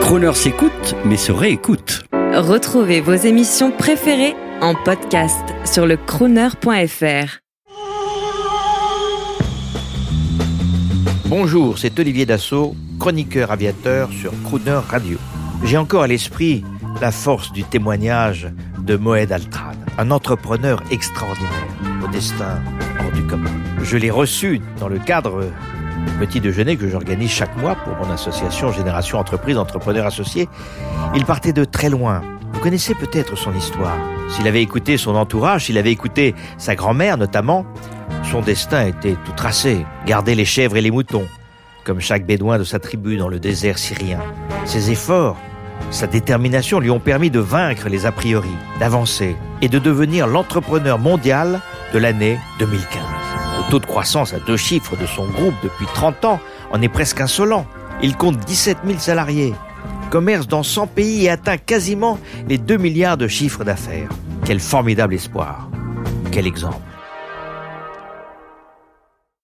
Croner s'écoute, mais se réécoute. Retrouvez vos émissions préférées en podcast sur le crooner.fr. Bonjour, c'est Olivier Dassault, chroniqueur aviateur sur Crooner Radio. J'ai encore à l'esprit la force du témoignage de Moed Altran, un entrepreneur extraordinaire, au destin hors du commun. Je l'ai reçu dans le cadre petit déjeuner que j'organise chaque mois pour mon association Génération Entreprise Entrepreneurs Associés. Il partait de très loin. Vous connaissez peut-être son histoire. S'il avait écouté son entourage, s'il avait écouté sa grand-mère notamment, son destin était tout tracé. Garder les chèvres et les moutons, comme chaque bédouin de sa tribu dans le désert syrien. Ses efforts sa détermination lui ont permis de vaincre les a priori, d'avancer et de devenir l'entrepreneur mondial de l'année 2015. Le taux de croissance à deux chiffres de son groupe depuis 30 ans en est presque insolent. Il compte 17 000 salariés, commerce dans 100 pays et atteint quasiment les 2 milliards de chiffres d'affaires. Quel formidable espoir. Quel exemple.